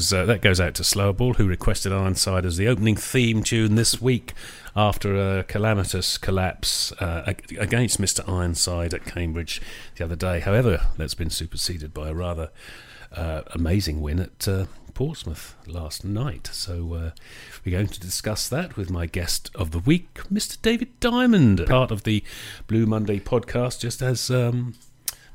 That was uh, that goes out to Slowball, who requested Ironside as the opening theme tune this week after a calamitous collapse uh, against Mr. Ironside at Cambridge the other day. However, that's been superseded by a rather uh, amazing win at uh, Portsmouth last night. So uh, we're going to discuss that with my guest of the week, Mr. David Dymond, part of the Blue Monday podcast, just as. Um,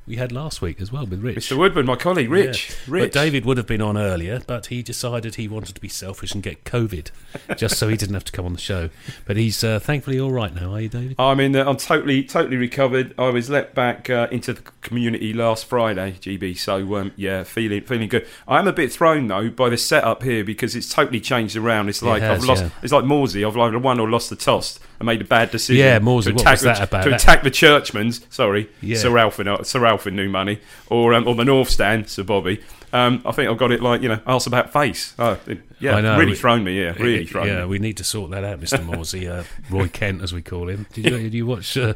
we had last week as well with Rich. Mr. Woodman, my colleague, Rich. Yeah. Rich. But David would have been on earlier, but he decided he wanted to be selfish and get COVID, just so he didn't have to come on the show. But he's uh, thankfully all right now, are you, David? I mean, uh, I'm totally, totally recovered. I was let back uh, into the community last Friday, GB. So um, yeah, feeling, feeling good. I am a bit thrown though by the setup here because it's totally changed around. It's like has, I've lost. yeah. It's like Morsy. I've either won or lost the toss. I made a bad decision. Yeah, Morsy, to what attack was the, that about? To That- attack the Churchmans. Sorry, Yeah. Sir Ralph uh, Sir Alfred New Money, or um, or the North Stand, Sir Bobby. Um, I think I've got it like you know, ask about face. Oh, it- yeah, I know. really We- thrown me. Yeah, really thrown yeah, me. we need to sort that out, Mr. Morsy. Uh, Roy Kent, as we call him. Did you, did you watch? Uh,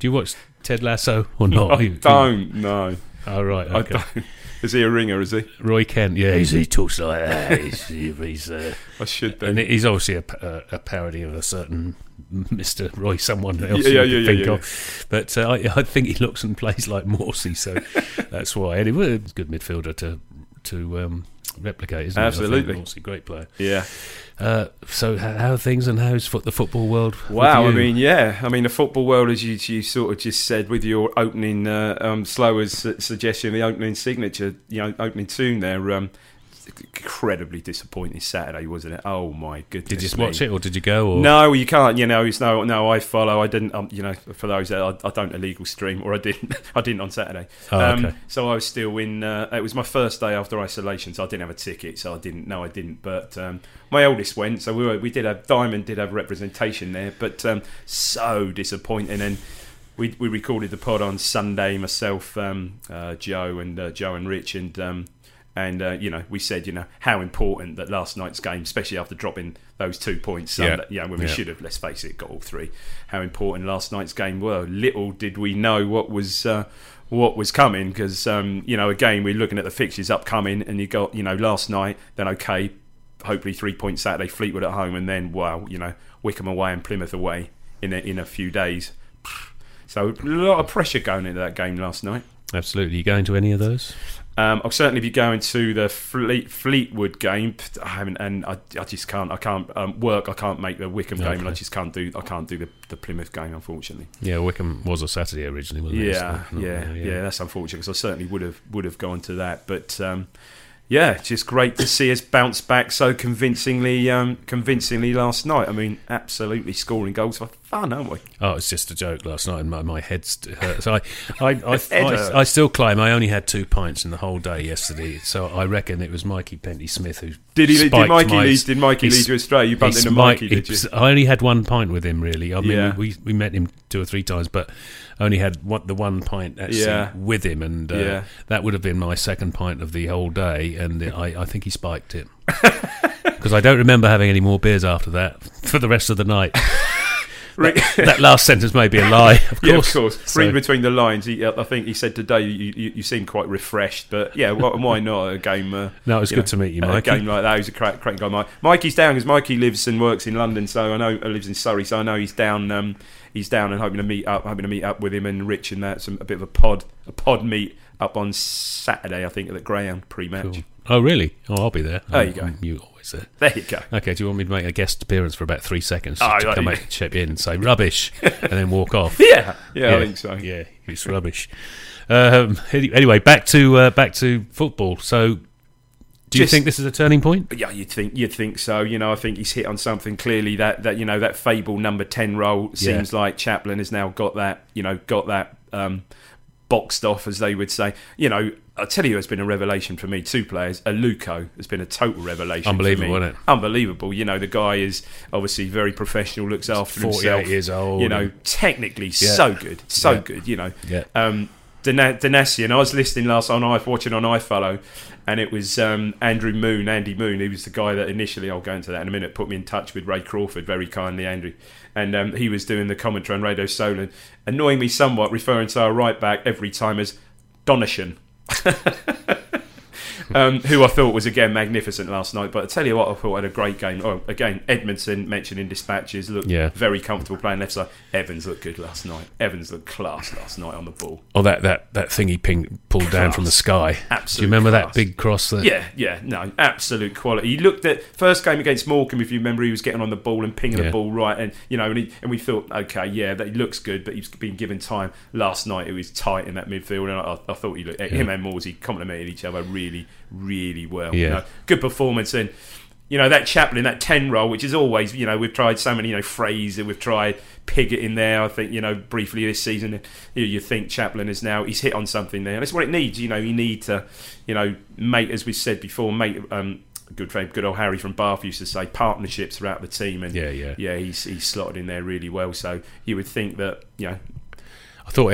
do you watch Ted Lasso or not? I You- don't know. Oh, right. I Okay. don't. Is he a ringer? Is he? Roy Kent. Yeah, he's, he talks like that. He's, he's uh, I should be. and he's obviously a, a, a parody of a certain Mr. Roy, someone else Yeah, you yeah, could yeah, think yeah, of. But uh, I, I think he looks and plays like Morsy, so that's why. Anyway, it's a good midfielder to to um, replicate, isn't it? Absolutely. Great player. Yeah. Uh, so, how are things and how's foot the football world? Wow. I mean, yeah. I mean, the football world, as you, you sort of just said with your opening, uh, um, slow as su- suggestion, the opening signature, you know, opening tune there. Um, incredibly disappointing Saturday, wasn't it? Oh my goodness! did you just me. watch it or did you go? Or? No, you can't. You know, it's no, no. I follow. I didn't. Um, you know, for those that I, I don't illegal stream, or I didn't. I didn't on Saturday. Oh, um, okay. So I was still in. Uh, it was my first day after isolation, so I didn't have a ticket. So I didn't. No, I didn't. But um, my eldest went, so we were, we did have Dymond did have representation there, but um, so disappointing. And we we recorded the pod on Sunday. Myself, um, uh, Joe, and uh, Joe and Rich, and. Um, and uh, you know, we said you know how important that last night's game, especially after dropping those two points, Yeah. You know, when we Yeah. should have, let's face it, got all three. How important last night's game were. Little did we know what was uh, what was coming, because um, you know, again, we're looking at the fixtures upcoming, and you got you know last night, then okay, hopefully three points Saturday, Fleetwood at home, and then wow, you know, Wycombe away and Plymouth away in a, in a few days. So a lot of pressure going into that game last night. Absolutely. You going to any of those? Um, I'll certainly be going to the Fleet, Fleetwood game. I haven't, and I, I just can't. I can't um, work. I can't make the Wycombe game, and I just can't do. I can't do the, the Plymouth game, unfortunately. Yeah, Wycombe was a Saturday originally, wasn't it? Yeah, not- yeah, yeah, That's unfortunate because I certainly would have would have gone to that. But um, yeah, just great to see us bounce back so convincingly, um, convincingly last night. I mean, absolutely scoring goals for fun, aren't we? Oh, it's just a joke last night, and my, my head hurt. So I, I, I, I. I still claim I only had two pints in the whole day yesterday. So I reckon it was Mikey Penty Smith who Did he? Did Mikey my- lead? Did Mikey lead you astray? You bumped into Mikey, did you? I only had one pint with him, really. I mean, Yeah. we, we met him two or three times, but only had one, the one pint actually Yeah. with him, and uh, Yeah. that would have been my second pint of the whole day, and I, I think he spiked it. Because I don't remember having any more beers after that for the rest of the night. That, that last sentence may be a lie, of course. Yeah, of course. So- Reading between the lines, he, I think he said today you, you, you seem quite refreshed, but yeah, why, why not a game? Uh, No, it was good know, to meet you, a game like that, he's a great, great guy. Mike. Mikey's down because Mikey lives and works in London, so I know uh, lives in Surrey, so I know he's down. Um, he's down and hoping to meet up, hoping to meet up with him and Rich and that some a bit of a pod, a pod meet up on Saturday, I think, at the Greyhound pre-match. Cool. Oh, really? Oh, I'll be there. There Oh, you go. You always there. There you go. Okay, do you want me to make a guest appearance for about three seconds Oh, to right, come yeah. out, chip in and say rubbish, and then walk off? Yeah, yeah, I think so. Yeah, it's rubbish. Um, anyway, back to uh, back to football. So, do you Just- think this is a turning point? Yeah, you'd think you'd think so. You know, I think he's hit on something clearly. That that you know that fable number ten role seems like Chaplin has now got that. You know, got that um, boxed off, as they would say. You know, I tell you, it's been a revelation for me. Two players, Aluko has been a total revelation. Unbelievable, isn't it? Unbelievable. You know, the guy is obviously very professional, looks after 48 himself. years old You know, technically Yeah. so good, so Yeah. good. You know, Yeah. um, Donacien. I was listening last on I watching on iFollow, and it was um, Andrew Moon, Andy Moon. He was the guy that initially I'll go into that in a minute. Put me in touch with Ray Crawford very kindly, Andrew, and um, he was doing the commentary on Radio Solent, annoying me somewhat, referring to our right back every time as Donation. um, who I thought was again magnificent last night. But I tell you what, I thought had a great game. Oh, again, Edmundson mentioned in dispatches looked Yeah. very comfortable playing left side. Evans looked good last night. Evans looked class last night on the ball. Oh, that, that, that thing he ping, pulled down from the sky. Absolute Do you remember class. that big cross that? Yeah, yeah, no, absolute quality. He looked at first game against Morecambe, if you remember, he was getting on the ball and pinging Yeah. the ball right, and you know, and, he, and we thought, okay, yeah, that he looks good, but he's been given time. Last night, it was tight in that midfield, and I, I thought he looked, him and Morsy complemented each other really, really well. You Yeah. know, good performance and. You know that Chaplin, that ten role, which is always, you know, we've tried so many, you know, Fraser, we've tried Pigott in there. I think, you know, briefly this season, you, you think Chaplin is now he's hit on something there. And That's what it needs. You know, you need to, you know, make as we said before, make um, good friend, good old Harry from Bath used to say partnerships throughout the team, and Yeah, yeah. yeah, he's he's slotted in there really well. So you would think that, you know, I thought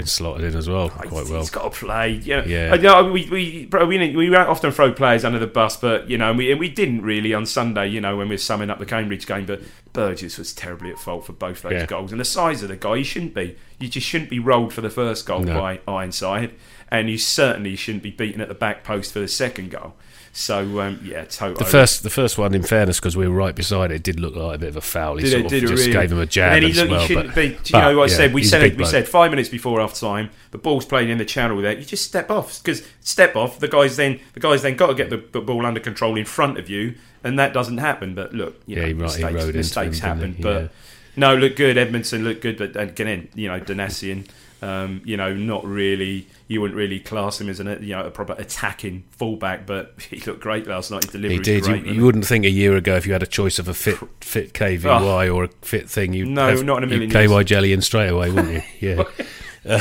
is slotted in as well quite he's- well. He's got to play. Yeah, Yeah. Uh, you know, we we we we don't often throw players under the bus, but you know, and we and we didn't really on Sunday. You know, when we were summing up the Cambridge game, but Burgess was terribly at fault for both those Yeah. goals. And the size of the guy, he shouldn't be. You just shouldn't be rolled for the first goal No. by Ironside, and you certainly shouldn't be beaten at the back post for the second goal. So um, yeah, totally. The first, the first one, in fairness, because we were right beside it, did look like a bit of a foul. He Did sort it? of just really? gave him a jab And he as looked, well. shouldn't but, be. Do you know what I said? We said it. We said five minutes before half time. The ball's playing in the channel there. You just step off because step off. The guys then the guys then got to get the, ball under control in front of you, and that doesn't happen. But look, you Yeah, know, he ro- he mistakes, mistakes him, happen. But Yeah. no, look good. Edmundson looked good, but again, you know, Donacien. Um, you know, not really. You wouldn't really class him as an you know a proper attacking fullback, but he looked great last night. His delivery He did. great. you, you wouldn't think a year ago if you had a choice of a fit fit KVY or a fit thing, you'd Oh. No, have, not in a million KY jelly in straight away, wouldn't you? Yeah.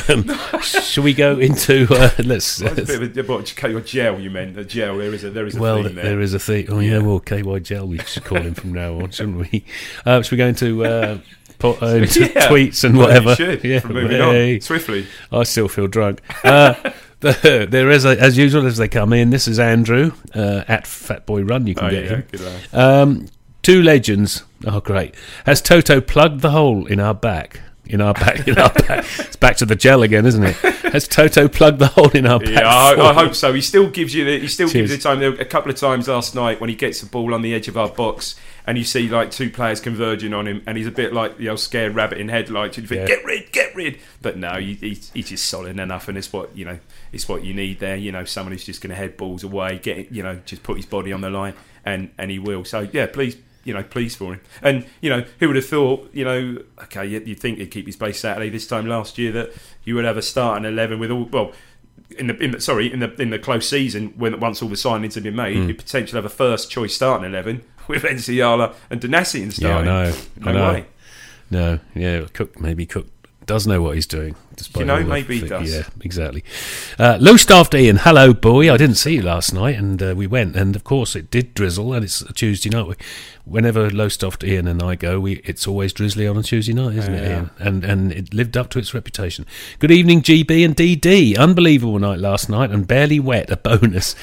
Um, shall we go into uh, let's? It's a bit of a, your gel you meant? A gel. There is a there is a well, theme there. there is a thing. Oh yeah, Yeah. well, KY gel. We should call him from now on, shouldn't we? Uh, should we go into uh, po- uh, Yeah. tweets and Well, whatever? Should. Yeah, moving hey. on swiftly. I still feel drunk. Uh, the, there is, a, as usual, as they come in. This is Andrew uh, at Fat Boy Run. You can Oh get yeah, him. Um, two legends. Oh, great. Has Toto plugged the hole in our back? In our back, in our back. It's back to the gel again, isn't it? Has Toto plugged the hole in our back? Yeah, I, I hope so. He still gives you the. He still gives Cheers. you the time. A couple of times last night when he gets the ball on the edge of our box, and you see like two players converging on him, and he's a bit like the old scared rabbit in headlights. You think, Yeah. get rid, get rid. But no, he, he's, he's just solid enough, and it's what you know. It's what you need there. You know, someone who's just going to head balls away, get you know, just put his body on the line, and and he will. So yeah, please. You know, please for him, and you know, who would have thought? You know, okay, you- you'd think he'd keep his place Saturday. This time last year, that you would have a start starting eleven with all well, in the, in the sorry in the in the close season when once all the signings have been made, Hmm. you potentially have a first choice starting eleven with Nsiala and Donacien Yeah, I know. No I know. way. No, yeah, Cook maybe Cook does know what he's doing. Despite You know, the maybe he does. Yeah, exactly. Uh, low staffed Ian, hello boy. I didn't see you last night, and uh, we went, and of course it did drizzle, and it's a Tuesday night. Whenever low staffed Ian and I go, we it's always drizzly on a Tuesday night, isn't it, Ian? And and it lived up to its reputation. Good evening, GB and DD. Unbelievable night last night, and barely wet. A bonus.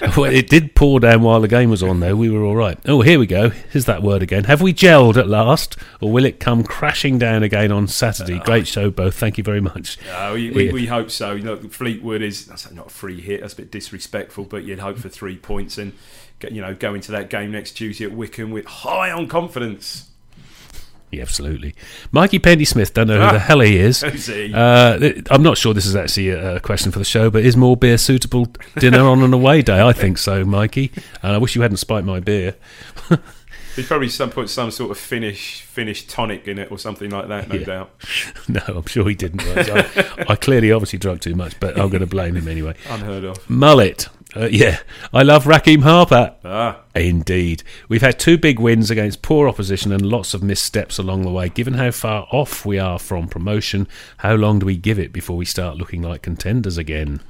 well, it did pour down while the game was on, though. We were all right. Oh, here we go. Here's that word again. Have we gelled at last, or will it come crashing down again on Saturday? Great show, both. Thank you very much. No, we, we, we hope so. You know, Fleetwood is that's not a free hit. That's a bit disrespectful, but you'd hope for three points and you know go into that game next Tuesday at Wycombe with high on confidence. Yeah, absolutely. Mikey Pendy Smith, don't know who Ah. the hell he is. He? Uh, I'm not sure this is actually a, a question for the show, but is more beer suitable dinner on an away day? I think so, Mikey. And I wish you hadn't spiked my beer. There's probably some put some sort of Finnish Finnish tonic in it or something like that. No Yeah. doubt. no, I'm sure he didn't. I, I clearly, obviously, drank too much, but I'm going to blame him anyway. Unheard of. Mullet. Uh, yeah, I love Raheem Harper. Ah, Indeed. We've had two big wins against poor opposition and lots of missteps along the way. Given how far off we are from promotion, how long do we give it before we start looking like contenders again?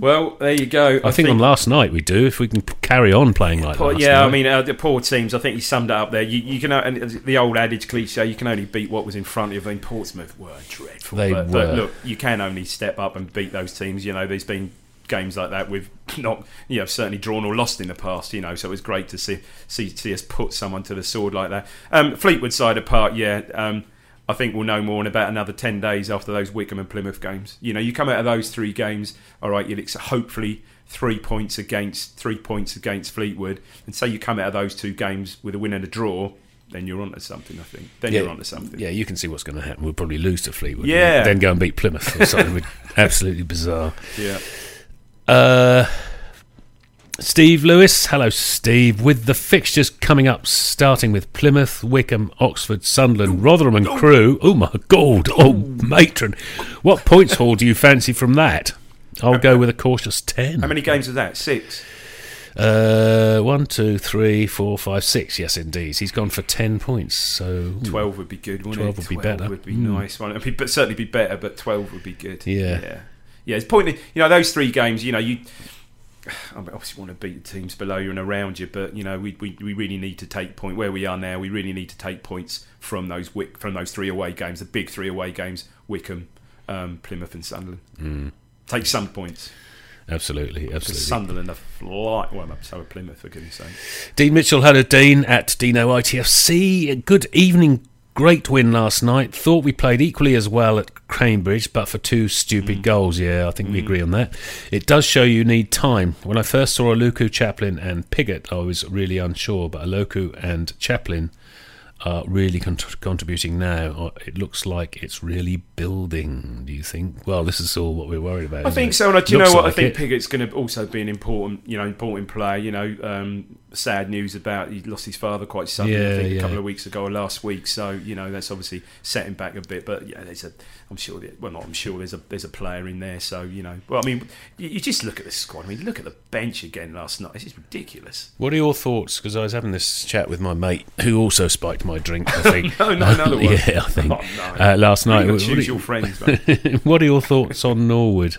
well, there you go. I, think, on last night we do, if we can carry on playing like Well, last yeah, night. I mean, uh, the poor teams. I think you summed it up there. You, you can, uh, and the old adage cliche: you can only beat what was in front of you. I mean, Portsmouth were dreadful. They but, but were. look, you can only step up and beat those teams. You know, there's been games like that we've not, you know, certainly drawn or lost in the past. You know, so it was great to see see, see us put someone to the sword like that. Um, Fleetwood side apart, yeah. Um, I think we'll know more in about another 10 days after those Wycombe and Plymouth games. You know, you come out of those three games, all right, you'd ex- hopefully three points against three points against Fleetwood, and say you come out of those two games with a win and a draw, then you're onto something. I think then Yeah. you're onto something. Yeah, you can see what's going to happen. We'll probably lose to Fleetwood. Yeah. Then go and beat Plymouth or something absolutely bizarre. yeah. Uh, Steve Lewis. Hello, Steve. With the fixtures coming up, starting with Plymouth, Wycombe, Oxford, Sunderland, Rotherham, and Crewe. Oh, my God. Oh, matron. What points haul do you fancy from that? I'll go with a cautious 10. How many games is that? Six. Uh, one, two, three, four, five, six. Yes, indeed. He's gone for 10 points. So, Twelve would be good, wouldn't 12 it? would be better. Would be Mm. nice. Well, it'd be, but certainly be better. But twelve would be good. Yeah. yeah, yeah. It's pointing. You know, those three games. You know, you I obviously want to beat the teams below you and around you, but you know, we, we, we really need to take point where we are now. We really need to take points from those Wick from those three away games, the big three away games: Wycombe, um, Plymouth, and Sunderland. mm, Take some points. absolutely, absolutely. Sunderland are fly. Well, so are Plymouth, for goodness sake. Dean Mitchell, hello Dean at Dino ITFC. Good evening. Great win last night. Thought we played equally as well at Cambridge, but for two stupid goals. Yeah, I think we Mm. agree on that. It does show you need time. When I first saw Aluko, Chaplin, and Pigott, I was really unsure, but Aluko and Chaplin are really con- contributing now. Uh, It looks like it's really building. Do you think? Well, this is all what we're worried about. I think it? so. And I- do you know what? I think it. Pigott's going to also be an important, you know, important player. You know, um, sad news about he lost his father quite suddenly. I think yeah. a couple of weeks ago or last week. So you know, that's obviously setting back a bit. But yeah, there's a. I'm sure. that- Well, not. I'm sure there's a there's a player in there. So you know. Well, I mean, you, you just look at the squad. I mean, look at the bench again last night. It's just ridiculous. What are your thoughts? Because I was having this chat with my mate who also spiked my drink. I think. No, no, another one. yeah, I think Oh, no. uh, last night. You've What, what choose your friends. what are your thoughts on Norwood?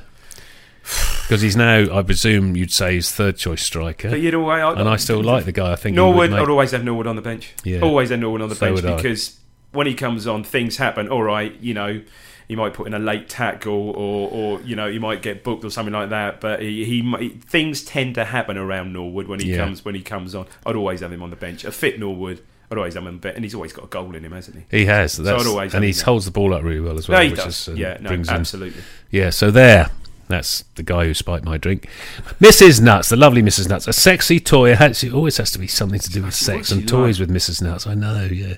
Because he's now, I presume, you'd say his third choice striker, but either way, I, and I still like the guy. I think Norwood, I'd always have Norwood on the bench. Yeah. Always have Norwood on the So bench would I. because when he comes on, things happen. All right, you know, he might put in a late tackle or, or you know, he might get booked or something like that. But he, he things tend to happen around Norwood when he Yeah. comes when he comes on. I'd always have him on the bench. A fit Norwood, I'd always have him on and he's always got a goal in him, hasn't he? He has, that's, I'd always and he holds the ball up really well as well. yeah, he which does. Is, uh, yeah, no, absolutely. Yeah, so there. That's the guy who spiked my drink. Mrs. Nuts, the lovely Mrs. Nuts. A sexy toy. It always has to be something to do with sex and toys with Mrs. Nuts. I know, yeah.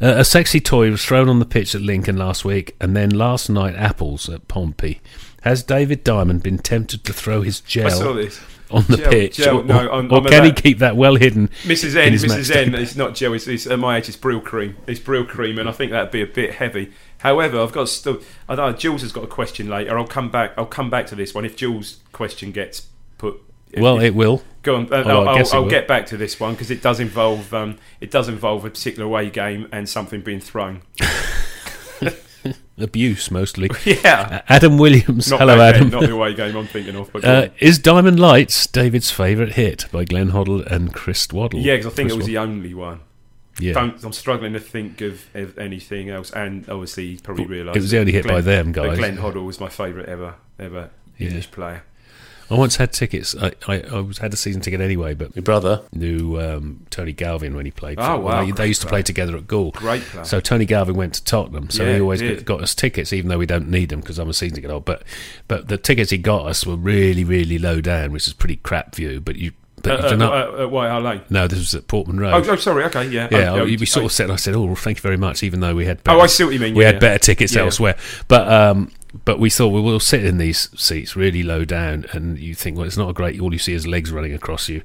Uh, a sexy toy was thrown on the pitch at Lincoln last week, and then last night, apples at Pompey. Has David Dymond been tempted to throw his I saw gel this. on the Gel- pitch? gel, or no, I'm- or I'm can he keep that well hidden? Mrs. N, Mrs. N, it's not Joe. It's, it's at my age. It's Brylcreem. It's Brylcreem, and I think that'd be a bit heavy. However, I've got still. I don't know. Jules has got a question later. I'll come back. I'll come back to this one if Jules' question gets put. Well, if- it will. go on. Uh, Oh, I'll, it I'll, get back to this one because it does involve. Um, it does involve a particular away game and something being thrown. Abuse, mostly. yeah. Uh, Adam Williams. Not Hello, game, Adam. not the away game I'm thinking of. But Uh, is Diamond Lights David's favourite hit by Glenn Hoddle and Chris Waddle? yeah, because I think Chris it was Waddle. the only one. Yeah. Don't, I'm struggling to think of, of anything else, and obviously he's probably realised It was the only hit Glenn- by them But guys. Glenn Hoddle was my favourite ever ever Yeah. English player. I once had tickets. I, I, I was had a season ticket anyway, but my brother knew um, Tony Galvin when he played. Oh, wow, They, they used to play together at Goole. Great player. So Tony Galvin went to Tottenham, so Yeah, he always he got us tickets, even though we don't need them because I'm a season ticket holder. But but the tickets he got us were really really low down, which is pretty crap view. But you but uh, uh, uh, uh, White Hart Lane. no, this was at Portman Road. Oh, oh, sorry. Okay, yeah. yeah, Oh, we sort of said. I said, "Oh, well, thank you very much," even though we had. Oh, I see what you mean. we yeah, had better tickets Yeah. elsewhere. But um, but we thought well, we'll sit in these seats really low down, and you think, well, it's not a great. All you see is legs running across you.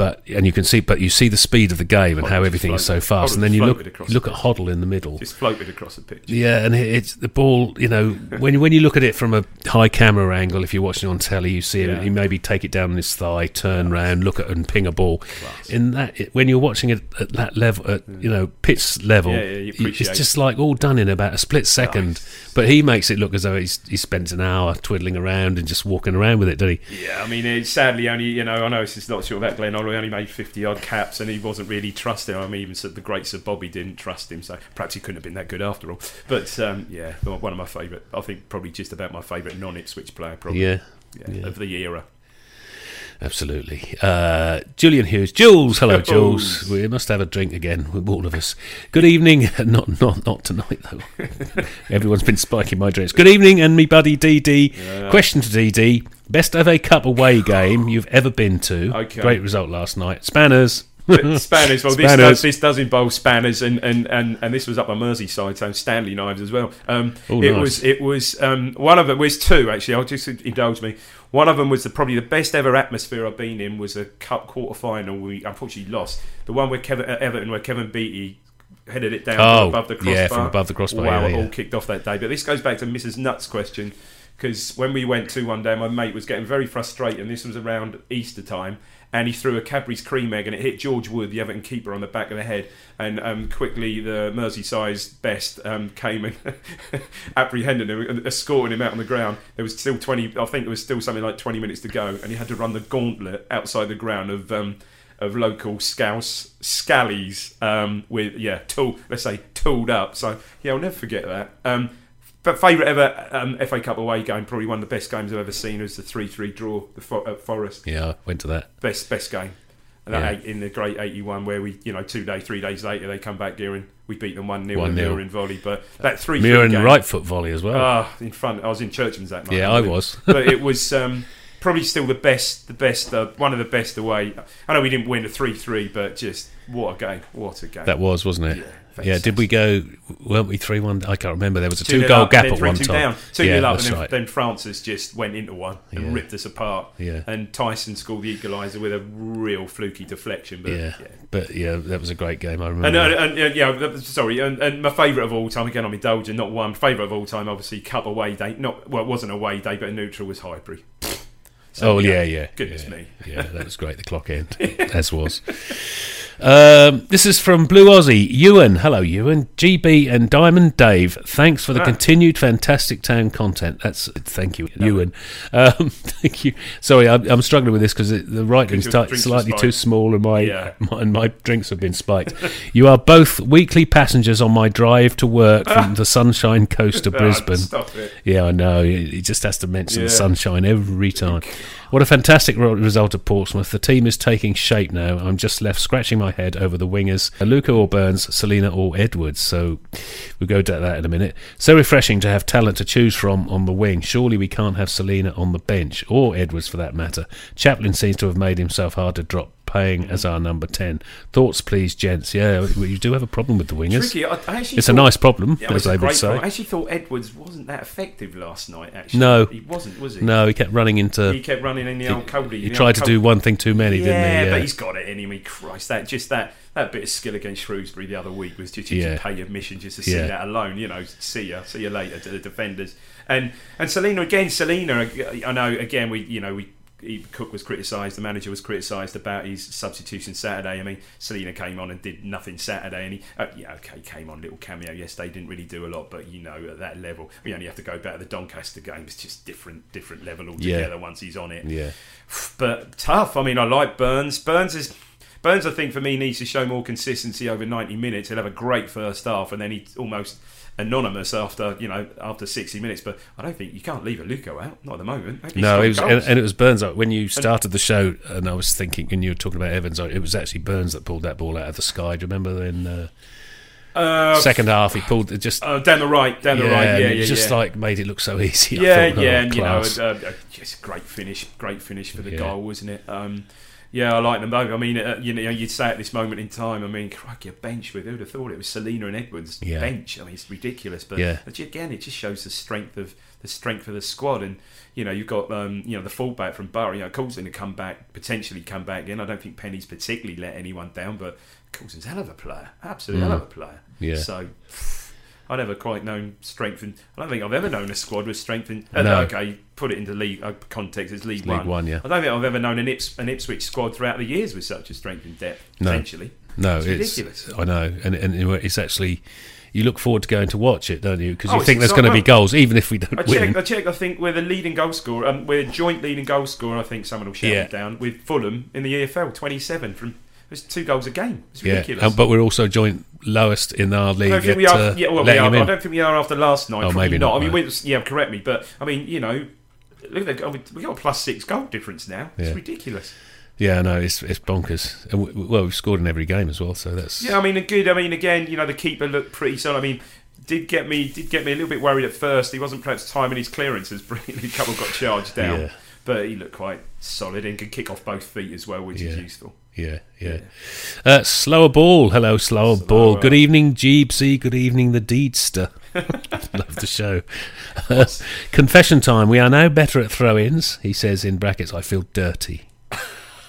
But and you can see, but you see the speed of the game and Hoddle how everything is so fast, Hoddle and then you look floated look at Hoddle in the middle. Just floated across the pitch. Yeah, and it's the ball. You know, when when you look at it from a high camera angle, if you're watching on telly, you see him. Yeah. He maybe take it down on his thigh, turn round, look at and ping a ball. Class. In that, it, when you're watching it at that level, at mm. you know pitch level, Yeah, yeah, it's just like all done in about a split second. But he makes it look as though he's he spent an hour twiddling around and just walking around with it, doesn't he? Yeah, I mean, it's sadly only you know I know it's not sure about Glenn Hoddle. He only made fifty odd caps, and he wasn't really trusted. I mean, even so- the great Sir Bobby didn't trust him, so perhaps he couldn't have been that good after all. But um, yeah, one of my favourite. I think probably just about my favourite non-Ipswich player, probably yeah, yeah. of the era. Absolutely. Uh, Julian Hughes. Jules. Hello, Jules. We must have a drink again with all of us. Good evening. Not not not tonight, though. Everyone's been spiking my drinks. Good evening, and me buddy DD. Question to DD. Best FA Cup away game you've ever been to. Okay. Great result last night. Spanners. But Spanners, well, this does, this does involve spanners, and, and, and, and this was up on Merseyside, so Stanley knives as well. Um, Oh, it nice. was it was um, one of them was two actually. I'll just indulge me. One of them was the, probably the best ever atmosphere I've been in. Was a cup quarter final. We unfortunately lost the one where Kevin uh, Everton, where Kevin Beattie headed it down Oh, from above the crossbar. yeah, from above the crossbar, Wow, yeah, it yeah. all kicked off that day. But this goes back to Mrs. Nutt's question because when we went to one day, my mate was getting very frustrated, and this was around Easter time. And he threw a Cadbury's cream egg, and it hit George Wood, the Everton keeper, on the back of the head. And um, quickly, the Merseyside's best um, came and apprehended him, and escorted him out on the ground. There was still twenty, I think there was still something like twenty minutes to go, and he had to run the gauntlet outside the ground of um, of local scouse scallies um, with yeah, tool, let's say tooled up. So yeah, I'll never forget that. Um, but favourite ever um, FA Cup away game, probably one of the best games I've ever seen, was the three-three draw the for- at Forest. Yeah, I went to that. Best best game. And Yeah. eight, in the great '81, where we, you know, two days, three days later, they come back here and we beat them one 0 1-0. and in volley. But that three Mirror and game, right foot volley as well. ah, in front. I was in Churchman's that night. yeah, I was. but it was um, probably still the best, the best, uh, one of the best away. I know we didn't win a three-three, but just what a game! What a game! That was, wasn't it? Yeah, Yeah, did we go? Weren't we three one? I can't remember. There was a Two two goal up, gap at three, one two time. Down. Two yeah, up, and then, right. then Francis just went into one and Yeah. ripped us apart. Yeah. And Thijssen scored the equaliser with a real fluky deflection. But yeah. yeah. but yeah, that was a great game. I remember. And, uh, and, and yeah, sorry. And, and my favourite of all time, again, I'm indulging, not one. Favourite of all time, obviously, Cup away day. Not well, it wasn't a away day, but a neutral was Highbury. So, oh yeah, yeah. Goodness yeah. me. Yeah, that was great. The clock end, as was. Um, this is from Blue Aussie. Ewan, hello Ewan, GB and Diamond Dave. Thanks for the Ah. continued fantastic town content. That's thank you, Ewan. Um, thank you. Sorry, I'm, I'm struggling with this because the writing's drinks slightly too small, and my, Yeah. my and my drinks have been spiked. you are both weekly passengers on my drive to work from the Sunshine Coast of Ah, Brisbane. Yeah, I know. He he just has to mention the sunshine every time. What a fantastic result at Portsmouth. The team is taking shape now. I'm just left scratching my head over the wingers, uh, Luca or Burns, Celina or Edwards. So we'll go to that in a minute. So refreshing to have talent to choose from on the wing. Surely we can't have Celina on the bench, or Edwards for that matter. Chaplin seems to have made himself hard to drop. Paying as our number 10. Thoughts, please, gents. Yeah, we you do have a problem with the wingers. Tricky. I, I It's a nice problem, Yeah, as they would say. problem. I actually thought Edwards wasn't that effective last night. Actually, No. he wasn't, was he? No, he kept running into. he kept running in the old Cody. He tried to do one thing too many, yeah, didn't he? Yeah, but he's got it in him. He Christ, that just that that bit of skill against Shrewsbury the other week was just you Yeah. pay admission just to see Yeah. that alone. You know, see ya, see you later to the defenders. And and Celina again, Celina. I know again we you know we. He, Cook was criticised. The manager was criticised about his substitution Saturday. I mean, Celina came on and did nothing Saturday, and he, uh, yeah, okay, came on little cameo yesterday. Didn't really do a lot, but you know, at that level, we only have to go back to the Doncaster game. It's just different, different level altogether. Once he's on it, yeah. but tough. I mean, I like Burns. Burns is Burns. I think for me needs to show more consistency over ninety minutes. He'll have a great first half, and then he's almost anonymous after you know after sixty minutes. But I don't think you can't leave Aluko out. Not at the moment. Maybe No, it was, and, and it was Burns. When you started the show, and I was thinking, and you were talking about Evans, it was actually Burns that pulled that ball out of the sky. Do you remember in uh, uh, second half he pulled it just uh, down the right, down the right. Yeah, yeah, just yeah. like made it look so easy. Yeah, thought, oh, yeah, and you know, class. uh, uh, just great finish, great finish for the Yeah. goal, wasn't it? Um, yeah, I like them both. I mean, uh, you know, you'd say at this moment in time, I mean, crikey, a bench with who'd have thought it was Celina and Edwards Yeah. bench? I mean, it's ridiculous, but Yeah. but again, it just shows the strength of the strength of the squad, and you know, you've got um, you know the fullback from Bury, you know, Coulson to come back, potentially come back again. I don't think Penney's particularly let anyone down, but Coulson's hell of a player, absolutely hell of a player. Mm. Yeah. So. I never quite known strength in. I don't think I've ever known a squad with strength in. uh, No. Okay, put it into league uh, context. It's League, League One. One, yeah. I don't think I've ever known an, Ips, an Ipswich squad throughout the years with such a strength and depth. No. Potentially, no, it's it's, ridiculous. I know, and and it's actually you look forward to going to watch it, don't you? Because Oh, you it's think there's going to be goals, even if we don't I win. I checked. I think we're the leading goal scorer. Um, we're joint leading goal scorer. I think someone will shout Yeah. it down with Fulham in the EFL. Twenty-seven from. It's two goals a game. It's yeah, ridiculous. um, but we're also joint lowest in our I league. don't think we are. uh, yeah, well, we are. I don't think we are after last night. Oh, maybe not. not, I mean, we, yeah, correct me. But I mean, you know, Look at that. We got a plus six goal difference now. It's Yeah. ridiculous. Yeah, no, it's it's bonkers. And w- well, we've scored in every game as well, so that's Yeah, I mean, good. I mean, again, you know, the keeper looked pretty solid. I mean, did get me did get me a little bit worried at first. He wasn't perhaps timing his clearances brilliantly. Couple got charged down, Yeah. But he looked quite solid and could kick off both feet as well, which is useful. yeah, yeah. Uh, slower ball. Hello, slower ball. Good evening, Jeebsy. Good evening, the Deedster. Love the show. confession time. We are now better at throw-ins. He says in brackets. I feel dirty.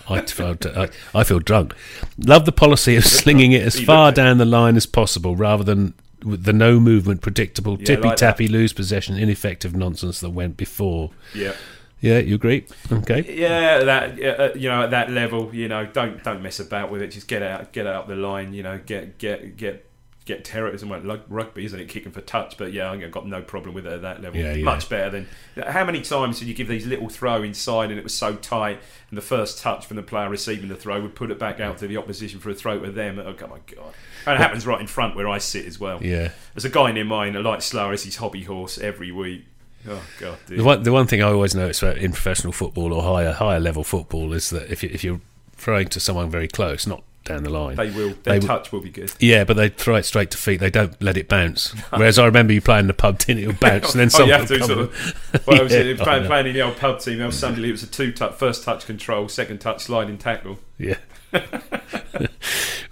I feel, I, I feel drunk. Love the policy of slinging it as far down the line as possible, rather than the no movement, predictable, Yeah, tippy like tappy, lose possession, ineffective nonsense that went before. Yeah, Yeah, you agree? Okay. yeah. That uh, you know, at that level, you know, don't don't mess about with it. Just get out, get out the line. You know, get get get. Get terrorism, well, like rugby, isn't it? Kicking for touch, but yeah, I've got no problem with it at that level. Yeah, yeah. Much better than how many times did you give these little throw inside and it was so tight, and the first touch from the player receiving the throw would put it back out to the opposition for a throw to them. Oh my god! And it happens right in front where I sit as well. Yeah. There's a guy near mine, a light slower, as his hobby horse every week. Oh god, dude. The one, the one thing I always notice about in professional football or higher higher level football is that if you, if you're throwing to someone very close, not down the line, they will. They Their will- touch will be good. yeah, but they throw it straight to feet. They don't let it bounce. Whereas I remember you playing in the pub, it? It'll bounce and then oh, you have to sort of. Well, I was Yeah, playing, playing in the old pub team. Sunday, it was a two touch, first touch control, second touch sliding tackle. Yeah.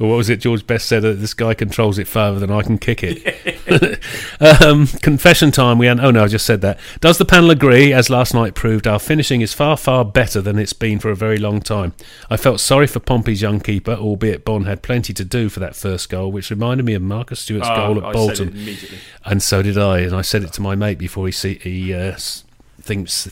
Or what was it? George Best said that this guy controls it further than I can kick it. um, confession time. We had, oh no, I just said that. Does the panel agree? As last night proved, our finishing is far far better than it's been for a very long time. I felt sorry for Pompey's young keeper, albeit Bonne had plenty to do for that first goal, which reminded me of Marcus Stewart's Oh, goal at I Bolton. said it immediately. And so did I, and I said it to my mate before he see, he uh, thinks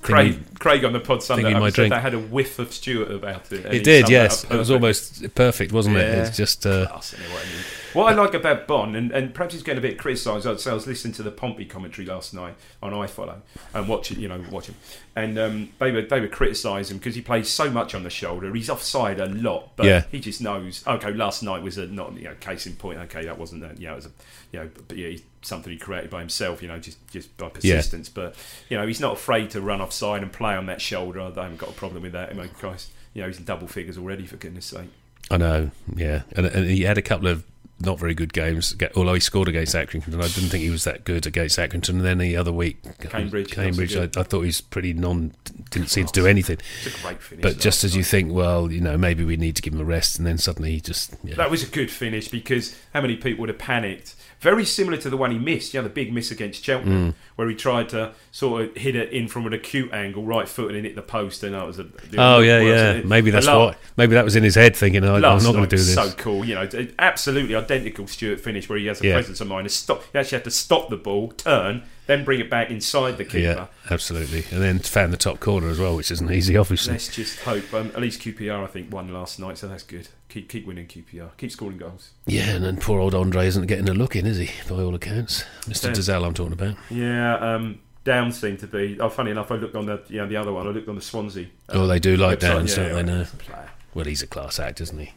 Craig, on the pod Sunday my drink. that had a whiff of Stewart about it. It did, yes. It was almost perfect, wasn't it? It's just uh, Class, anyway, I mean. What I like about Bonne, and, and perhaps he's getting a bit criticised. I'd say I was listening to the Pompey commentary last night on iFollow and watching, you know, watching, and um, they were they were criticising him because he plays so much on the shoulder. He's offside a lot, but Yeah. he just knows. Okay, last night was a not you know case in point. Okay, that wasn't a, you know it was a you know but yeah, something he created by himself. You know, just just by persistence. But you know, he's not afraid to run offside and play on that shoulder. I haven't got a problem with that. I mean, Christ, you know, he's in double figures already for goodness sake. I know, yeah, and, and he had a couple of not very good games. Although he scored against Accrington, I didn't think he was that good against Accrington. And then the other week, Cambridge, Cambridge, I, I thought he was pretty non. Didn't seem to do anything. It's a great finish. But just as you think, well, you know, maybe we need to give him a rest, and then suddenly he just yeah. That was a good finish because how many people would have panicked? Very similar to the one he missed, you know, the big miss against Mm. Cheltenham, where he tried to sort of hit it in from an acute angle, right foot, and hit the post, and that was a. Oh yeah, yeah. Maybe that's why. Maybe that was in his head, thinking, oh, I'm not going to do this. So cool, you know, it- absolutely identical Stewart finish where he has a Yeah. presence of mind. Stop, he actually had to stop the ball, turn, then bring it back inside the keeper. yeah, absolutely. And then found the top corner as well, which isn't easy, obviously. Let's just hope. Um, at least QPR, I think, won last night, so that's good. Keep keep winning QPR. Keep scoring goals. Yeah, and then poor old Andre isn't getting a look in, is he? By all accounts, Mr. Yeah. Dozzell, I'm talking about. Yeah, um, Downes seem to be. Oh, funny enough, I looked on the you know the other one. I looked on the Swansea. Oh, they do like website. Downes, Yeah, don't they? yeah, No. Well, he's a class act, isn't he?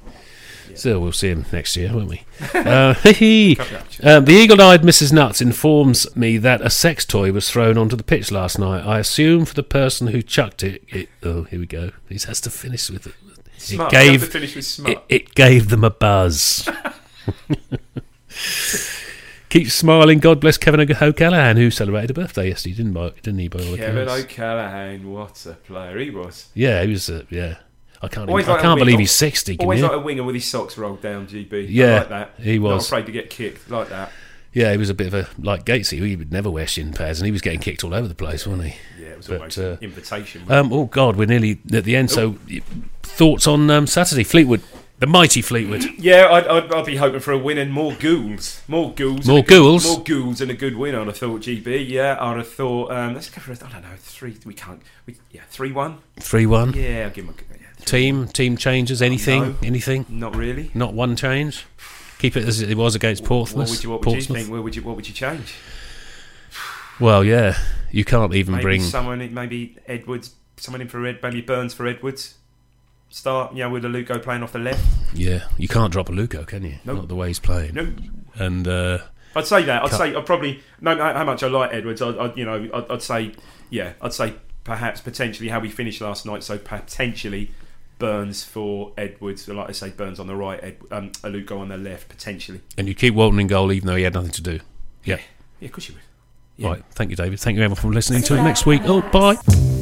Yeah. So we'll see him next year, won't we? uh, hee-hee. Couple of- um, the eagle-eyed Mrs. Nuts informs me that a sex toy was thrown onto the pitch last night. I assume for the person who chucked it. it oh, here we go. He has to finish with it. Smart. It gave to finish with smart. it, it gave them a buzz. Keep smiling. God bless Kevin O'Callaghan, who celebrated a birthday yesterday, didn't, by, didn't he? By all Kevin accounts? O'Callaghan, what a player he was. yeah, he was. Uh, yeah, I can't. Always Even, I like can't believe he's sixty. Can Always like a winger with his socks rolled down. GB. Yeah, like that. he was Not was. afraid to get kicked like that. Yeah, he was a bit of a like Gatesy. He would never wear shin pads, and he was getting kicked all over the place, wasn't he? Yeah, it was But, almost uh, an invitation. Um, oh God, we're nearly at the end. So, y- thoughts on um, Saturday? Fleetwood, the mighty Fleetwood. yeah, I'd, I'd, I'd be hoping for a win and more ghouls, more ghouls, More a good- more ghouls, and a good win. I'd have thought GB. Yeah, I'd have thought. Um, let's go for a, I don't know three. We can't. We, yeah, three one. Three one. Yeah, I'll give him a Team team changes. Anything? No. Anything? Not really. Not one change. Keep it as it was against Portsmouth. What would you, what would you Portsmouth. think? Where would you, what would you change? Well, yeah, you can't even Maybe bring. someone, maybe Edwards, someone in for Ed, maybe Burns for Edwards. Start, you know, with Aluko playing off the left. Yeah, you can't drop Aluko, can you? Nope. Not the way he's playing. No, And uh, I'd say that. I'd Cut. say I'd probably no. no how much I like Edwards? I'd, I'd you know, I'd, I'd say yeah. I'd say perhaps potentially how we finished last night. So potentially Burns for Edwards. Like I say, Burns on the right, Ed, um, Aluko on the left, potentially. And you keep Walton in goal even though he had nothing to do. Yeah. Yeah, of course you would. Yeah. Right. Thank you, David. Thank you everyone for listening to it next week. Oh, bye.